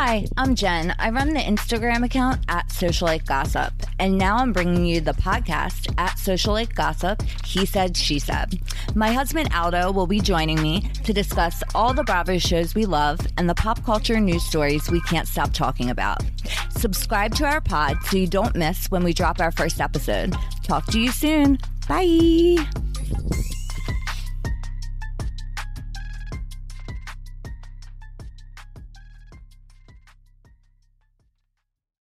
Hi, I'm Jen. I run the Instagram account at Socialite Gossip, and now I'm bringing you the podcast at Socialite Gossip. He said, she said. My husband Aldo will be joining me to discuss all the Bravo shows we love and the pop culture news stories we can't stop talking about. Subscribe to our pod so you don't miss when we drop our first episode. Talk to you soon. Bye.